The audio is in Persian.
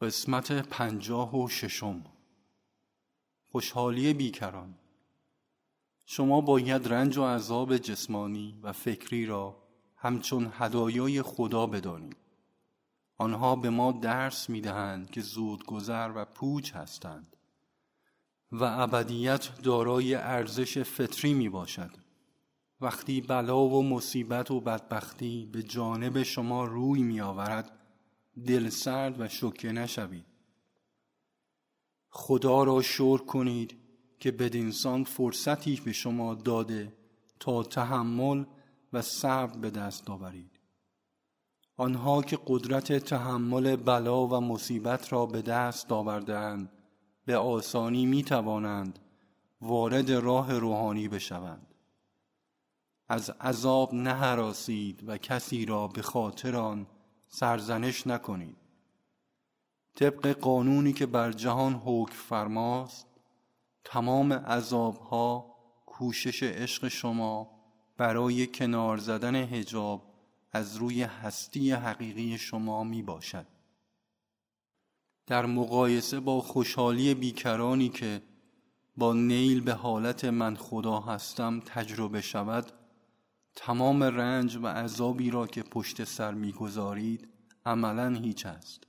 قسمت پنجاه و ششم. خوشحالی بیکران. شما باید رنج و عذاب جسمانی و فکری را همچون هدایای خدا بدانید. آنها به ما درس می‌دهند که زودگذر و پوچ هستند و ابدیت دارای ارزش فطری می باشد وقتی بلا و مصیبت و بدبختی به جانب شما روی می آورد دل سرد و شکه نشوید. خدا را شور کنید که بدینسان فرصتی به شما داده تا تحمل و صبر به دست آورید. آنها که قدرت تحمل بلا و مصیبت را به دست آوردهاند به آسانی می توانند وارد راه روحانی بشوند. از عذاب نهراسید و کسی را به خاطر آن سرزنش نکنید. طبق قانونی که بر جهان حکم فرماست تمام عذابها کوشش عشق شما برای کنار زدن هجاب از روی هستی حقیقی شما می باشد در مقایسه با خوشحالی بیکرانی که با نیل به حالت من خدا هستم تجربه شود تمام رنج و عذابی را که پشت سر می‌گذارید عملا هیچ است.